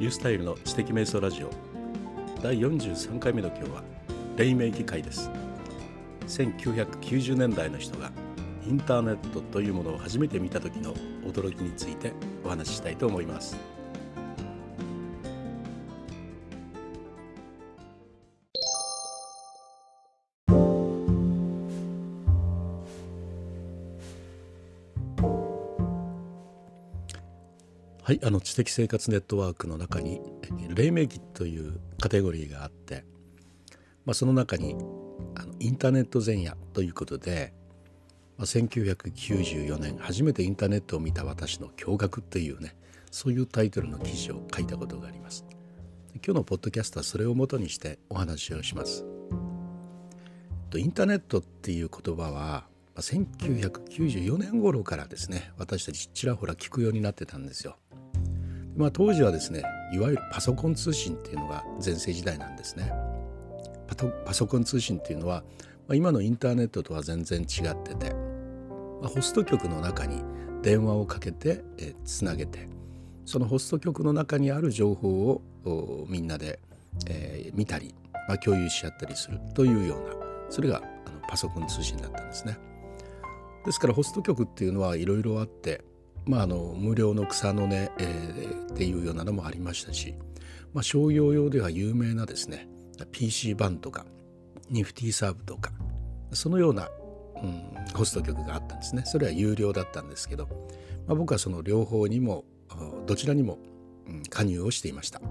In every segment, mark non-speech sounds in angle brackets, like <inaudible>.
ユースタイルの知的瞑想ラジオ。第43回目の今日は黎明期会です。1990年代の人がインターネットというものを初めて見た時の驚きについてお話ししたいと思います。はい、あの知的生活ネットワークの中に黎明期というカテゴリーがあって、まあ、その中にあのインターネット前夜ということで、まあ、1994年初めてインターネットを見た私の驚愕というねそういうタイトルの記事を書いたことがあります。今日のポッドキャストはそれをもとにしてお話をします。インターネットっていう言葉は1994年頃からですね私たちちらほら聞くようになってたんですよ。まあ、当時はですねいわゆるパソコン通信っていうのが全盛時代なんですね。パソコン通信っていうのは、まあ、今のインターネットとは全然違ってて、まあ、ホスト局の中に電話をかけてえつなげてそのホスト局の中にある情報をみんなで、えー、見たり、まあ、共有し合ったりするというようなそれがあのパソコン通信だったんですね。ですからホスト局っていうのはいろいろあってまあ、あの無料の草の根、えー、っていうようなのもありましたし、まあ、商用用では有名なですね PC 版とかニフティサーブとかそのような、うん、ホスト局があったんですね。それは有料だったんですけど、まあ、僕はその両方にもどちらにも、うん、加入をしていました、ま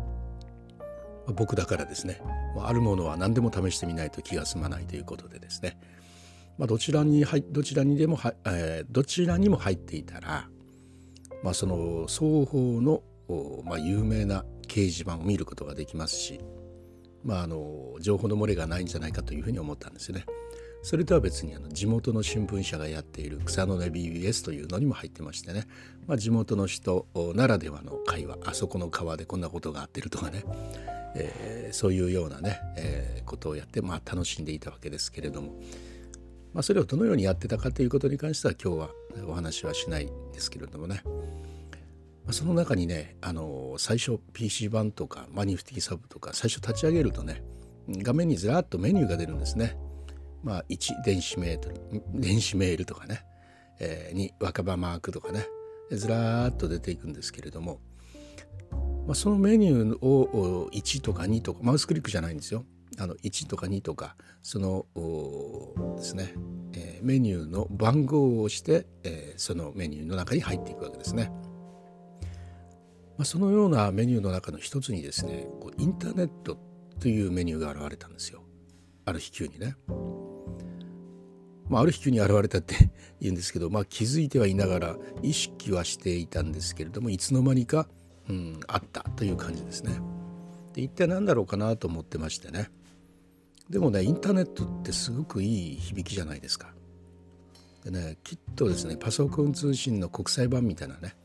あ、僕だからですねあるものは何でも試してみないと気が済まないということでですね、まあ、どちらにどちらにでも、えー、どちらにも入っていたらまあ、その双方の、まあ、有名な掲示板を見ることができますし、まあ、あの情報の漏れがないんじゃないかというふうに思ったんですよね。それとは別にあの地元の新聞社がやっている草の根 BBS というのにも入ってましてね、まあ、地元の人ならではの会話あそこの川でこんなことがあってるとかね、えー、そういうようなね、えー、ことをやって、まあ、楽しんでいたわけですけれども、まあ、それをどのようにやってたかということに関しては今日はお話はしないですけれどもね、ま、その中にねあの最初 PC 版とかマニフティサブとか最初立ち上げるとね画面にずらっとメニューが出るんですね。まあ、1電子メートル電子メールとかね、えー、2若葉マークとかねずらーっと出ていくんですけれども、まあ、そのメニューを1とか2とかマウスクリックじゃないんですよ。あの1とか2とかそのですね、えー、メニューの番号を押して、えー、そのメニューの中に入っていくわけですね。まあ、そのようなメニューの中の一つにですねこうインターネットというメニューが現れたんですよある日急にね。まあ、ある日急に現れたって <laughs> 言うんですけど、まあ、気づいてはいながら意識はしていたんですけれどもいつの間にか、うん、あったという感じですね。で一体何だろうかなと思ってましてね。でもねインターネットってすごくいい響きじゃないですか。でねきっとですねパソコン通信の国際版みたいなね、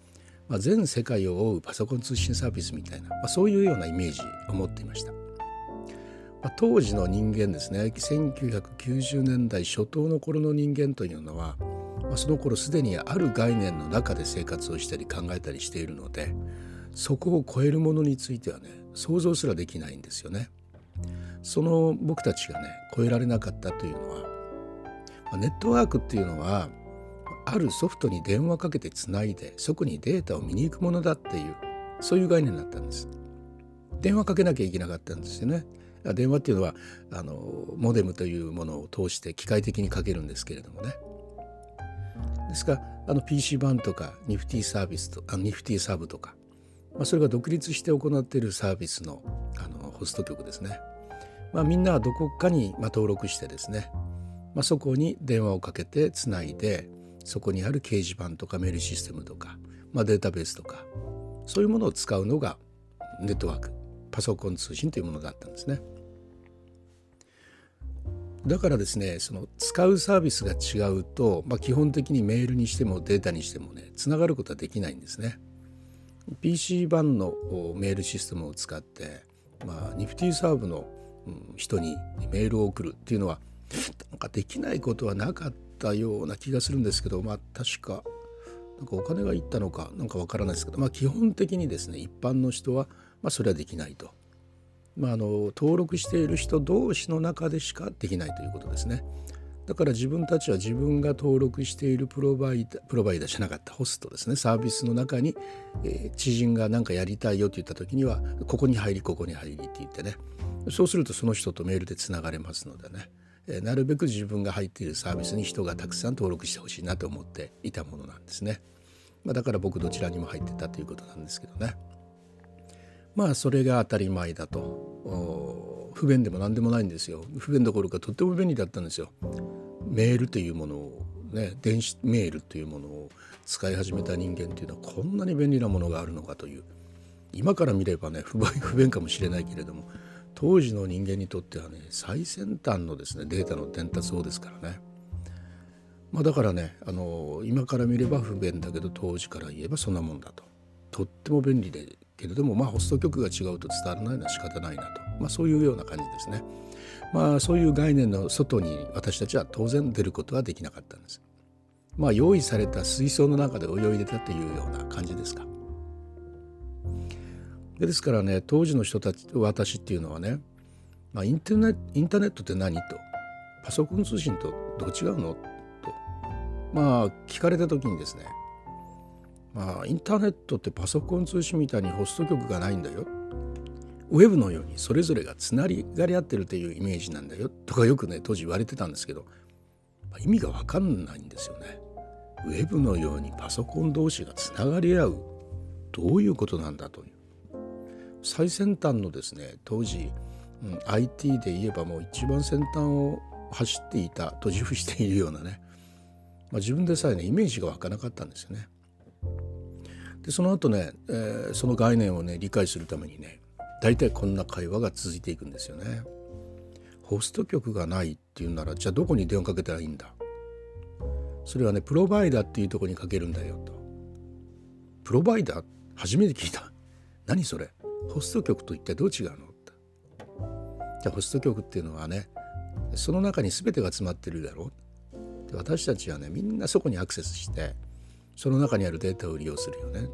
まあ、全世界を覆うパソコン通信サービスみたいな、まあ、そういうようなイメージを持っていました。まあ、当時の人間ですね1990年代初頭の頃の人間というのは、まあ、その頃すでにある概念の中で生活をしたり考えたりしているのでそこを超えるものについてはね想像すらできないんですよね。その僕たちがね超えられなかったというのはネットワークっていうのはあるソフトに電話かけてつないでそこにデータを見に行くものだっていうそういう概念だったんです。電話かけなきゃいけなかったんですよね。電話っていうのはあのモデムというものを通して機械的にかけるんですけれどもね。ですからあの PC 版とかニフティサービスとあニフティサブとか、まあ、それが独立して行っているサービスのあのホスト局ですね。まあ、みんなはどこかに登録してですね、まあ、そこに電話をかけてつないでそこにある掲示板とかメールシステムとか、まあ、データベースとかそういうものを使うのがネットワークパソコン通信というものだったんですね。だからですねその使うサービスが違うと、まあ、基本的にメールにしてもデータにしてもねつながることはできないんですね。PC 版のメールシステムを使って、まあ、ニフティサーブの人にメールを送るっていうのはなんかできないことはなかったような気がするんですけどまあ確かなんかお金がいったのかなんかわからないですけど、まあ、基本的にですね一般の人はまあ、それはできないと。まあ、あの登録している人同士の中でしかできないということですね。だから自分たちは自分が登録しているプロバイダープロバイダーじゃなかったホストですね。サービスの中に、えー、知人が何かやりたいよって言った時にはここに入りここに入りって言ってね。そうするとその人とメールでつながれますのでね、えー、なるべく自分が入っているサービスに人がたくさん登録してほしいなと思っていたものなんですね。まあ、だから僕どちらにも入ってたということなんですけどね。まあそれが当たり前だと。不便でも何でもないんですよ。不便どころかとっても便利だったんですよ。メールというものをね電子メールというものを使い始めた人間っていうのはこんなに便利なものがあるのかという今から見ればね <laughs> 不便かもしれないけれども当時の人間にとってはね最先端のですねデータの伝達法ですからね。まあ、だからねあの今から見れば不便だけど当時から言えばそんなもんだととっても便利でけれども、まあ、ホスト局が違うと伝わらないのは仕方ないなと、まあ、そういうような感じですね。まあ、そういう概念の外に私たちは当然出ることはできなかったんです。まあ、用意された水槽の中で泳いでたというような感じですか。でですからね当時の人たち私っていうのはね、まあ、インターネットインターネットって何とパソコン通信とどう違うの？とまあ聞かれた時にですねまあインターネットってパソコン通信みたいにホスト局がないんだよウェブのようにそれぞれがつながり合ってるというイメージなんだよ。とかよくね当時言われてたんですけど、意味が分かんないんですよね。ウェブのようにパソコン同士がつながり合う。どういうことなんだという。最先端のですね当時、うん、IT で言えばもう一番先端を走っていたと自負しているようなね、まあ、自分でさえねイメージが湧かなかったんですよね。でその後ね、えー、その概念をね理解するためにね大体こんな会話が続いていくんですよね。ホスト局がないっていうならじゃあどこに電話かけたらいいんだ？それはねプロバイダーっていうとこにかけるんだよと。プロバイダー？初めて聞いた。<laughs> 何それ？ホスト局と一体どう違うの？って。じゃあホスト局っていうのはねその中に全てが詰まってるだろう。で私たちはねみんなそこにアクセスしてその中にあるデータを利用するよね。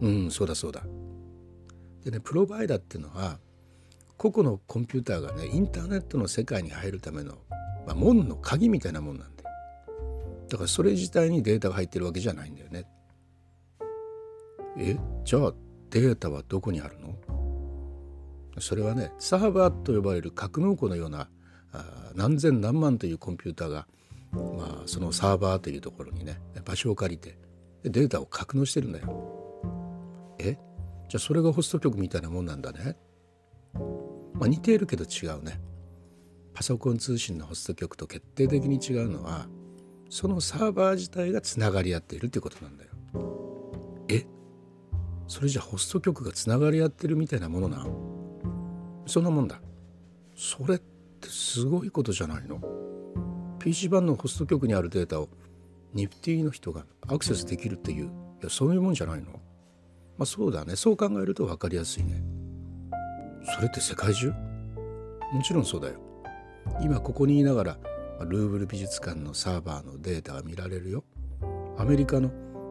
うんそうだそうだ。でねプロバイダーっていうのは個々のコンピューターがねインターネットの世界に入るための、まあ、門の鍵みたいなもんなんでだからそれ自体にデータが入ってるわけじゃないんだよね。え？じゃあデータはどこにあるの？それはねサーバーと呼ばれる格納庫のようなあ何千何万というコンピューターが、まあ、そのサーバーというところにね場所を借りてデータを格納してるんだよ。え？じゃあそれがホスト局みたいなもんなんだね。まあ、似ているけど違うね。パソコン通信のホスト局と決定的に違うのはそのサーバー自体がつながり合っているっていうことなんだよ。え？それじゃホスト局がつながり合ってるみたいなものなそんなもんだそれってすごいことじゃないの？PC 版のホスト局にあるデータをニフティの人がアクセスできるっていういやそういうもんじゃないの？まあそうだね。そう考えると分かりやすいね。それって世界中？もちろんそうだよ。今ここにいながらルーブル美術館のサーバーのデータが見られるよ。アメリカの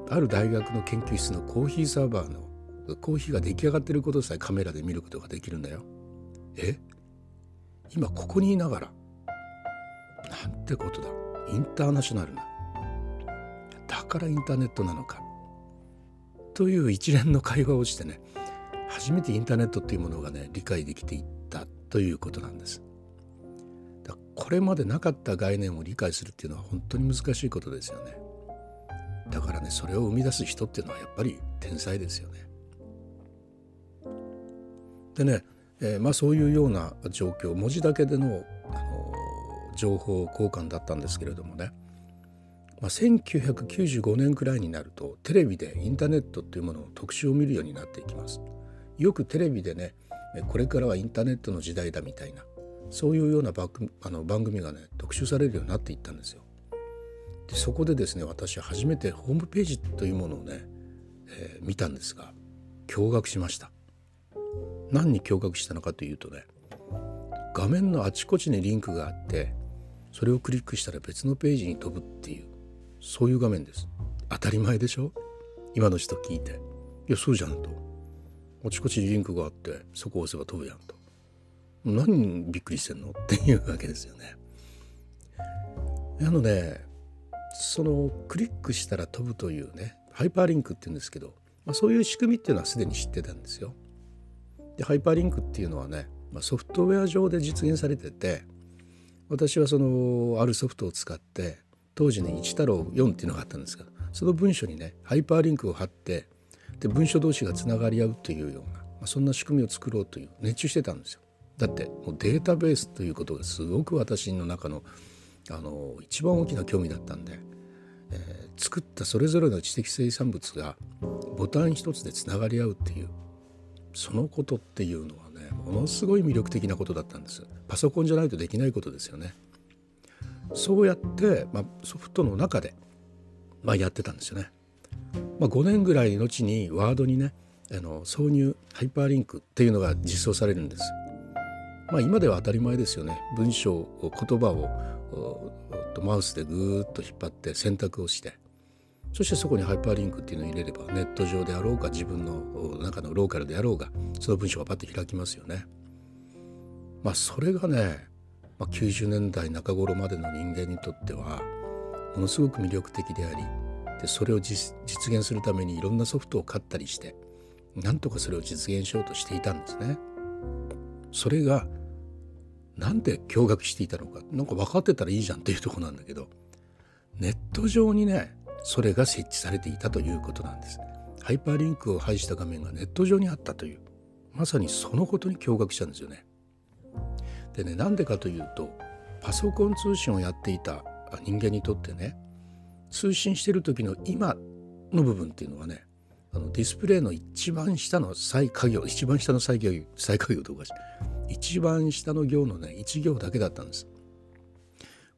ある大学の研究室のコーヒーサーバーのコーヒーが出来上がってることさえカメラで見ることができるんだよ。え？今ここにいながら？なんてことだ。インターナショナルな。だからインターネットなのか。という一連の会話をしてね初めてインターネットっていうものがね理解できていったということなんです。だこれまでなかった概念を理解するっていうのは本当に難しいことですよね。だからねそれを生み出す人っていうのはやっぱり天才ですよね。でね、えー、まあそういうような状況文字だけでの、あの情報交換だったんですけれどもね、まあ、1995年くらいになるとテレビでインターネットっていうものの特集を見るようになっていきます。よくテレビでねこれからはインターネットの時代だみたいなそういうようなあの番組がね特集されるようになっていったんですよ。でそこでですね私初めてホームページというものをね、えー、見たんですが驚愕しました何に驚愕したのかというとね画面のあちこちにリンクがあってそれをクリックしたら別のページに飛ぶっていうそういう画面です。当たり前でしょ？今の人聞いて。いやそうじゃんと。あちこちリンクがあってそこを押せば飛ぶやんと。何びっくりしてんの？っていうわけですよね。あのねそのクリックしたら飛ぶというねハイパーリンクっていうんですけど、まあ、そういう仕組みっていうのはすでに知ってたんですよ。でハイパーリンクっていうのはね、まあ、ソフトウェア上で実現されてて私はそのあるソフトを使って当時ね1太郎4っていうのがあったんですがその文書にねハイパーリンクを貼ってで文書同士がつながり合うというような、まあ、そんな仕組みを作ろうという熱中してたんですよ。だってもうデータベースということがすごく私の中のあの一番大きな興味だったんで、えー、作ったそれぞれの知的生産物がボタン一つでつながり合うっていうそのことっていうのはねものすごい魅力的なことだったんですパソコンじゃないとできないことですよねそうやって、まあ、ソフトの中で、まあ、やってたんですよね、まあ、5年ぐらい後にワードにねあの挿入ハイパーリンクっていうのが実装されるんです。まあ今では当たり前ですよね。文章を言葉をマウスでぐーっと引っ張って選択をして。そしてそこにハイパーリンクっていうのを入れればネット上であろうが自分の中のローカルであろうがその文章がパッと開きますよね。まあそれがね、まあ、90年代中頃までの人間にとってはものすごく魅力的でありでそれを実現するためにいろんなソフトを買ったりしてなんとかそれを実現しようとしていたんですね。それがなんで驚愕していたのかなんか分かってたらいいじゃんっていうとこなんだけどネット上にねそれが設置されていたということなんです。ハイパーリンクを配した画面がネット上にあったというまさにそのことに驚愕したんですよね。でねなんでかというとパソコン通信をやっていた人間にとってね通信してる時の今の部分っていうのはねあのディスプレイの一番下の再稼業一番下の再稼業再稼業とか一番下の行のね1行だけだったんです。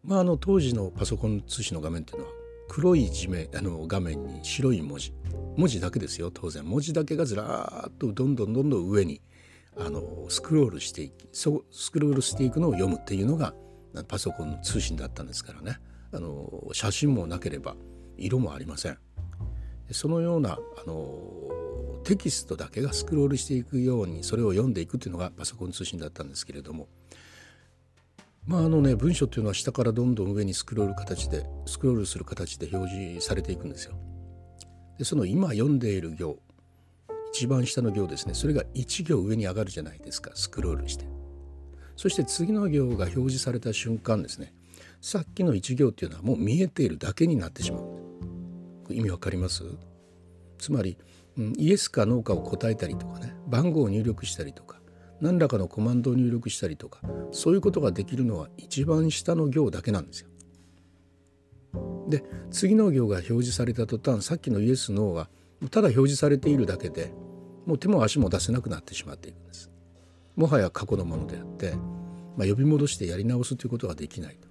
まあ、あの当時のパソコン通信の画面っていうのは黒い地面あの画面に白い文字文字だけですよ当然文字だけがずらーっとどんどんどんどん上にあのスクロールしていきそスクロールしていくのを読むっていうのがパソコンの通信だったんですからね。あの写真もなければ色もありません。そのようなあのテキストだけがスクロールしていくようにそれを読んでいくっていうのがパソコン通信だったんですけれども。まああのね文章っていうのは下からどんどん上にスクロール形でスクロールする形で表示されていくんですよ。でその今読んでいる行一番下の行ですね。それが1行上に上がるじゃないですか。スクロールして。そして次の行が表示された瞬間ですね。さっきの1行っていうのはもう見えているだけになってしまう。意味わかります？つまり、うん、イエスかノーかを答えたりとかね。番号を入力したりとか。何らかのコマンドを入力したりとか。そういうことができるのは一番下の行だけなんですよ。で次の行が表示された途端さっきのイエス・ノーはただ表示されているだけでもう手も足も出せなくなってしまっていくんです。もはや過去のものであって、まあ、呼び戻してやり直すということはできないと。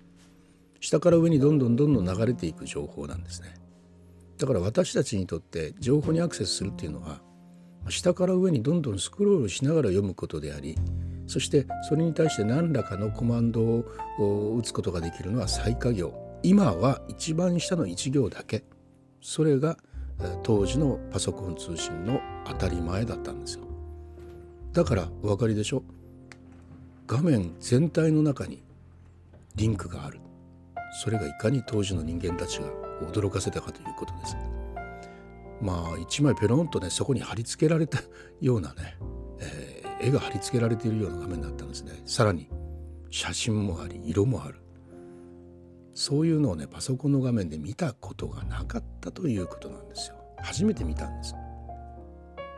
下から上にどんどんどんどん流れていく情報なんですね。だから私たちにとって情報にアクセスするっていうのは下から上にどんどんスクロールしながら読むことでありそしてそれに対して何らかのコマンドを打つことができるのは最下行今は一番下の1行だけそれが当時のパソコン通信の当たり前だったんですよ。だからお分かりでしょ画面全体の中にリンクがある。それがいかに当時の人間たちが驚かせたかということです。まあ一枚ペロンとねそこに貼り付けられたようなね、えー、絵が貼り付けられているような画面だったんですね。さらに写真もあり色もある。そういうのをねパソコンの画面で見たことがなかったということなんですよ。初めて見たんです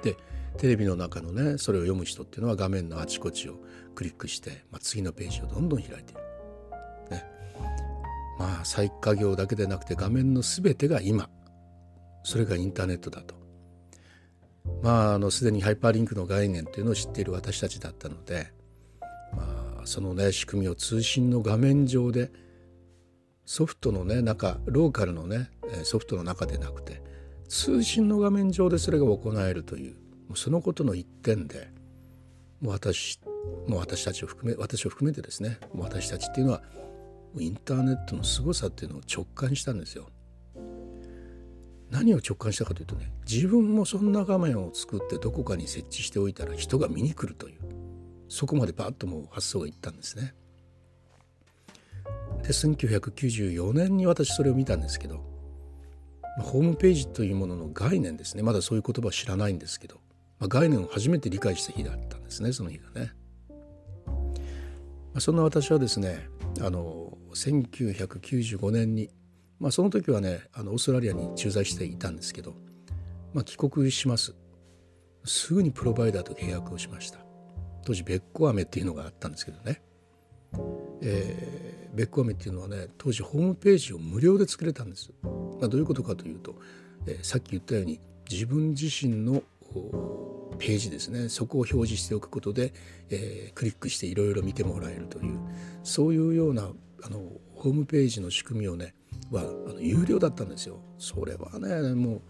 でテレビの中のねそれを読む人っていうのは画面のあちこちをクリックして、まあ、次のページをどんどん開いている、ね、まあ再稼業だけでなくて画面の全てが今。それがインターネットだと。まああのすでにハイパーリンクの概念というのを知っている私たちだったので、まあ、そのね仕組みを通信の画面上でソフトのね中ローカルのねソフトの中でなくて通信の画面上でそれが行えるというもうそのことの一点でもう私もう私たちを含め私を含めてですねもう私たちっていうのはインターネットの凄さっていうのを直感したんですよ。何を直感したかというとね自分もそんな画面を作ってどこかに設置しておいたら人が見に来るというそこまでバッともう発想がいったんですね。で1994年に私それを見たんですけどホームページというものの概念ですね。まだそういう言葉を知らないんですけど、まあ、概念を初めて理解した日だったんですねその日がね。まあ、そんな私はですねあの1995年にまあ、その時はねあのオーストラリアに駐在していたんですけど、まあ、帰国します。すぐにプロバイダーと契約をしました。当時ベッコアメっていうのがあったんですけどね、え、ベッコアメっていうのはね当時ホームページを無料で作れたんです、まあ、どういうことかというと、えー、さっき言ったように自分自身のページですねそこを表示しておくことで、えー、クリックしていろいろ見てもらえるというそういうようなあのホームページの仕組みをねはあの有料だったんですよ。それはねも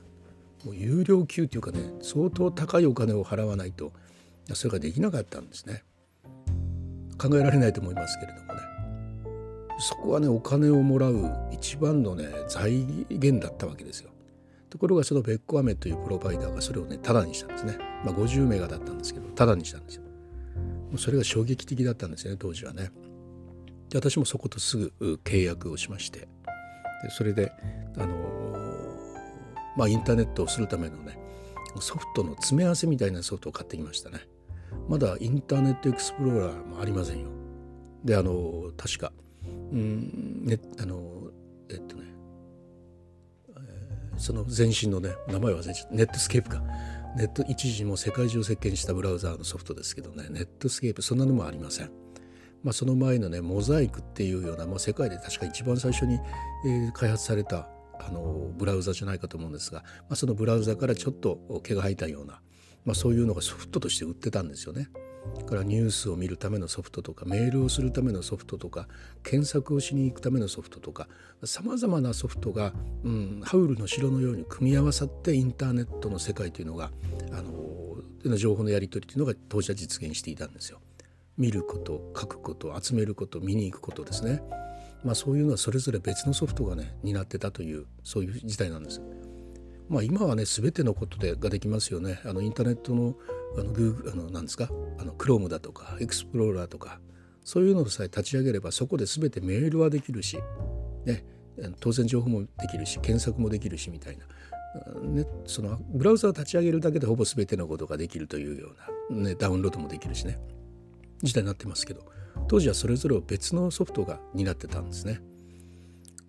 うもう有料級というかね相当高いお金を払わないとそれができなかったんですね。考えられないと思いますけれどもそこはねお金をもらう一番のね財源だったわけですよ。ところがそのベッコアメというプロバイダーがそれをねタダにしたんですね。まあ、50メガだったんですけどタダにしたんですよ。もうそれが衝撃的だったんですよね当時はね。で私もそことすぐ契約をしましてでそれであのまあインターネットをするためのねソフトの詰め合わせみたいなソフトを買ってきましたねまだインターネットエクスプローラーもありませんよであの確かうん。ねあのえっとね、えー、その前身のね名前忘れちゃった。ネットスケープか。ネット一時も世界中を席巻したブラウザーのソフトですけどね。ネットスケープそんなのもありません。まあ、その前のねモザイクっていうような、まあ、世界で確か一番最初に、えー、開発されたあのブラウザじゃないかと思うんですが、まあ、そのブラウザからちょっと毛が生えたような、まあ、そういうのがソフトとして売ってたんですよね。からニュースを見るためのソフトとかメールをするためのソフトとか検索をしに行くためのソフトとかさまざまなソフトが、うん、ハウルの城のように組み合わさってインターネットの世界というのがあの情報のやり取りというのが当時は実現していたんですよ。見ること書くこと集めること見に行くことですね、まあ、そういうのはそれぞれ別のソフトがね担ってたというそういう時代なんです。まあ、今はね全てのことでができますよね。あのインターネットのあのグーあの何ですか？あの Chrome だとか Explorer とかそういうのさえ立ち上げればそこで全てメールはできるし、ね、当然情報もできるし検索もできるしみたいな。ね、そのブラウザを立ち上げるだけでほぼ全てのことができるというような、ね、ダウンロードもできるしね。時代になってますけど。当時はそれぞれを別のソフトが担ってたんですね。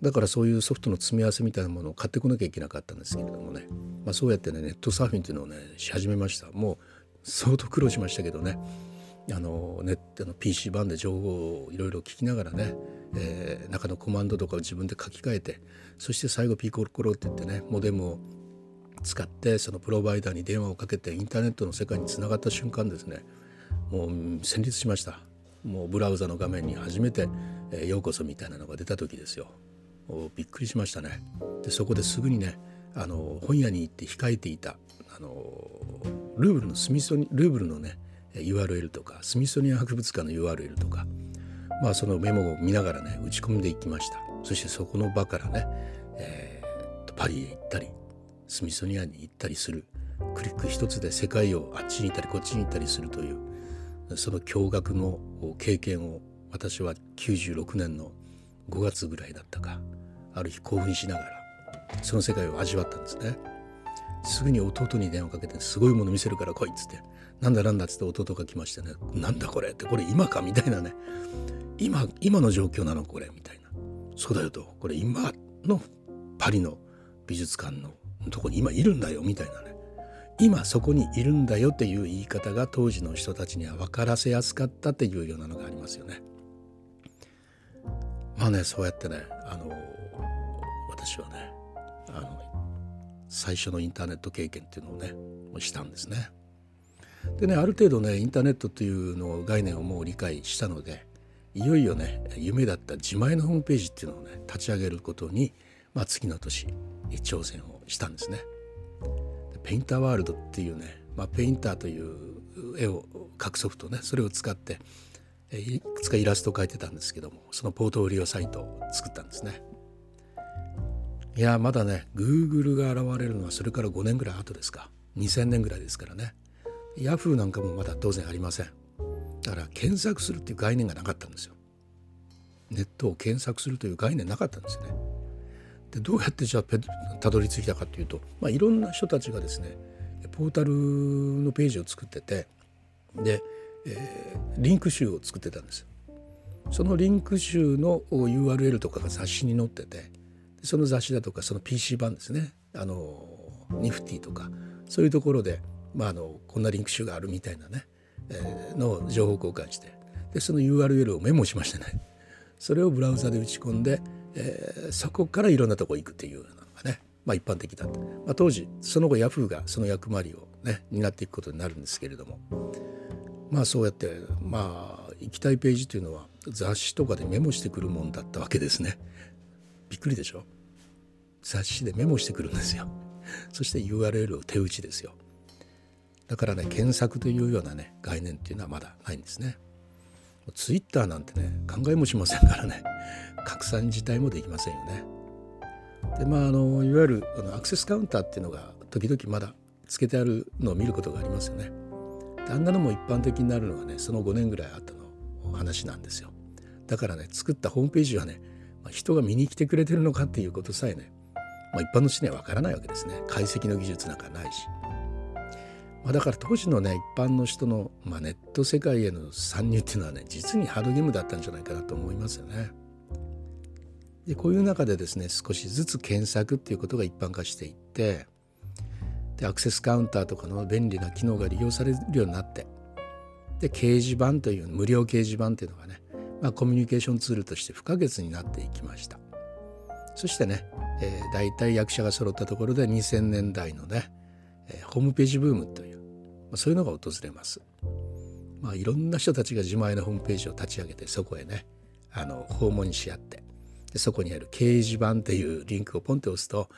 だからそういうソフトの積み合わせみたいなものを買ってこなきゃいけなかったんですけれどもね、まあ、そうやってねネットサーフィンっていうのをねし始めました。もう相当苦労しましたけどね。あのネットの PC 版で情報をいろいろ聞きながらね、えー、中のコマンドとかを自分で書き換えてそして最後ピーコロコロって言ってねモデムを使ってそのプロバイダーに電話をかけてインターネットの世界につながった瞬間ですね。もう戦慄しました。もうブラウザの画面に初めて「えー、ようこそ」みたいなのが出た時ですよ。びっくりしましたね。でそこですぐにねあの本屋に行って控えていたあのルーブルのスミソニルーブルのね URL とかスミソニアン博物館の URL とかまあそのメモを見ながらね打ち込んでいきました。そしてそこの場からね、えー、パリへ行ったりスミソニアンに行ったりする。クリック一つで世界をあっちに行ったりこっちに行ったりするというその驚愕の経験を私は96年の5月ぐらいだったかある日興奮しながらその世界を味わったんですね。すぐに弟に電話かけてすごいもの見せるから来いっつってなんだなんだっつって弟が来ましてねなんだこれってこれ今かみたいなね。今今の状況なのこれみたいな。そうだよと。これ今のパリの美術館のとこに今いるんだよみたいなね。今そこにいるんだよっていう言い方が当時の人たちには分からせやすかったっていうようなのがありますよね。まあねそうやってねあの私はねあの最初のインターネット経験っていうのをねしたんですね。でねある程度ねインターネットというの概念をもう理解したのでいよいよね夢だった自前のホームページっていうのをね立ち上げることに、まあ、次の年挑戦をしたんですね。ペインターワールドっていうね、まあ、ペインターという絵を描くソフトねそれを使っていくつかイラストを描いてたんですけどもそのポートフォリオサイトを作ったんですね。いやまだね Google が現れるのはそれから5年ぐらい後ですか。2000年ぐらいですからね。Yahoo なんかもまだ当然ありません。だから検索するっていう概念がなかったんですよ。ネットを検索するという概念なかったんですよね。でどうやってじゃあたどり着いたかというと、まあ、いろんな人たちがですねポータルのページを作っててで、えー、リンク集を作ってたんです。そのリンク集の URL とかが雑誌に載っててその雑誌だとかその PC 版ですね。あのニフティとかそういうところで、まあ、あのこんなリンク集があるみたいなね、えー、の情報交換してでその URL をメモしましてね。それをブラウザで打ち込んで、えー、そこからいろんなとこ行くっていうのがね、まあ、一般的だった、まあ、当時その後ヤフーがその役割をね担っていくことになるんですけれどもまあそうやってまあ行きたいページというのは雑誌とかでメモしてくるもんだったわけですね。びっくりでしょ？雑誌でメモしてくるんですよそして URL を手打ちですよだからね検索というようなね概念っていうのはまだないんですねツイッターなんてね考えもしませんからね拡散自体もできませんよね。でまああのいわゆるあのアクセスカウンターっていうのが時々まだつけてあるのを見ることがありますよね。あんなのも一般的になるのはねその5年ぐらい後の話なんですよ。だからね作ったホームページはねまあ人が見に来てくれてるのかっていうことさえね、まあ、一般の人にはわからないわけですね解析の技術なんかないし。まあ、だから当時のね一般の人の、まあ、ネット世界への参入っていうのはね実にハードゲームだったんじゃないかなと思いますよね。でこういう中でですね少しずつ検索っていうことが一般化していってでアクセスカウンターとかの便利な機能が利用されるようになってで掲示板という無料掲示板っていうのがね、まあ、コミュニケーションツールとして不可欠になっていきました。そしてね、えー、大体役者が揃ったところで2000年代のね、えー、ホームページブームという、まあ、そういうのが訪れます。まあ、いろんな人たちが自前のホームページを立ち上げてそこへねあの訪問し合ってでそこにある掲示板っていうリンクをポンって押すと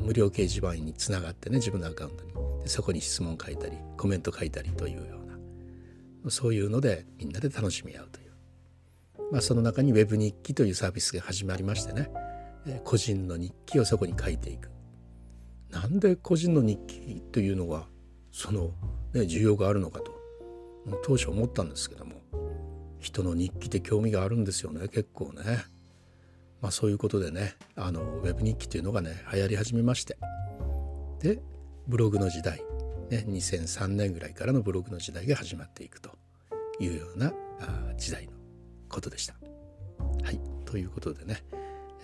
無料掲示板につながってね自分のアカウントに。でそこに質問書いたりコメント書いたりというようなそういうのでみんなで楽しみ合うという、まあ、その中に Web 日記というサービスが始まりましてね。個人の日記をそこに書いていく。なんで個人の日記というのはその、ね、需要があるのかと。当初思ったんですけども。人の日記って興味があるんですよね結構ね。まあ、そういうことでねあのウェブ日記というのがね流行り始めまして。でブログの時代、ね、2003年ぐらいからのブログの時代が始まっていくというようなあ時代のことでした。はい、ということでね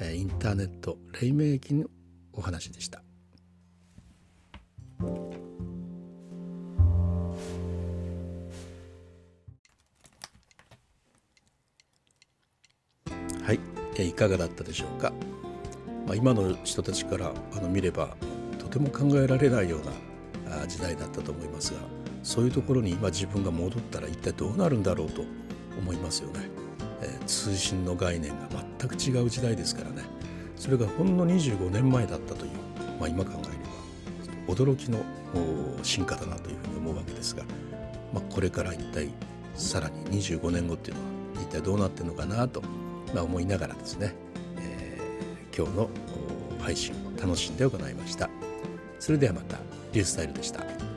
えインターネット黎明期のお話でした。はい、えいかがだったでしょうか、まあ、今の人たちからあの見ればとても考えられないような時代だったと思いますがそういうところに今自分が戻ったら一体どうなるんだろうと思いますよね、え、通信の概念が全く違う時代ですからねそれがほんの25年前だったという、まあ、今考えれば驚きの進化だなというふうに思うわけですが、まあ、これから一体さらに25年後っていうのは一体どうなってるのかなとまあ、思いながらですね、えー、今日の配信を楽しんで行いました。それではまた、リュースタイルでした。